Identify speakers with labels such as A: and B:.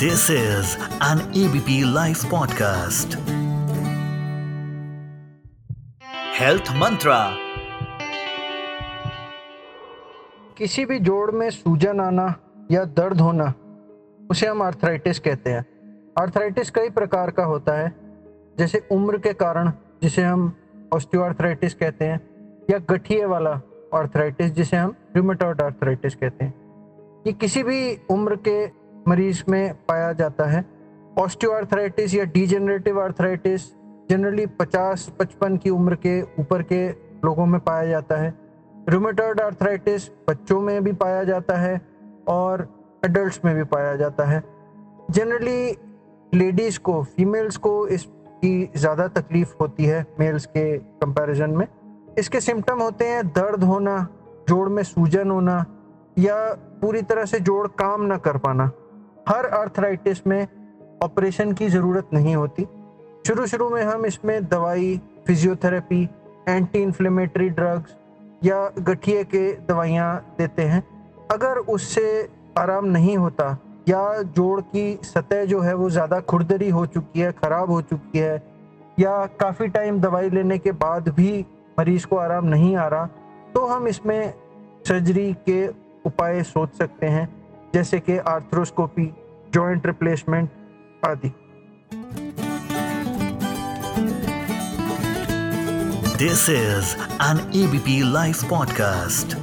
A: This is an ABP Life podcast. Health Mantra.
B: किसी भी जोड़ में सूजन आना या दर्द होना, उसे हम आर्थराइटिस कहते हैं आर्थराइटिस कई प्रकार का होता है, जैसे उम्र के कारण, जिसे हम ऑस्टियोआर्थराइटिस कहते हैं, या गठिए वाला आर्थराइटिस जिसे हम रूमेटॉइड आर्थराइटिस कहते हैं ये किसी भी उम्र के मरीज़ में पाया जाता है। ऑस्टियोआर्थराइटिस या डीजेनरेटिव आर्थराइटिस जनरली 50-55 की उम्र के ऊपर के लोगों में पाया जाता है। रूमेटॉइड आर्थराइटिस बच्चों में भी पाया जाता है और एडल्ट्स में भी पाया जाता है। जनरली लेडीज़ को फीमेल्स को इसकी ज़्यादा तकलीफ़ होती है मेल्स के कंपैरिजन में। इसके सिम्टम होते हैं दर्द होना, जोड़ में सूजन होना या पूरी तरह से जोड़ काम ना कर पाना। हर आर्थराइटिस में ऑपरेशन की ज़रूरत नहीं होती। शुरू शुरू में हम इसमें दवाई फिजियोथेरेपी एंटी इन्फ्लेमेटरी ड्रग्स या गठिए के दवाइयाँ देते हैं। अगर उससे आराम नहीं होता या जोड़ की सतह जो है वो ज़्यादा खुरदरी हो चुकी है, ख़राब हो चुकी है या काफ़ी टाइम दवाई लेने के बाद भी मरीज़ को आराम नहीं आ रहा तो हम इसमें सर्जरी के उपाय सोच सकते हैं। जैसे कि आर्थ्रोस्कोपी जॉइंट रिप्लेसमेंट आदि।
A: This is an ABP live podcast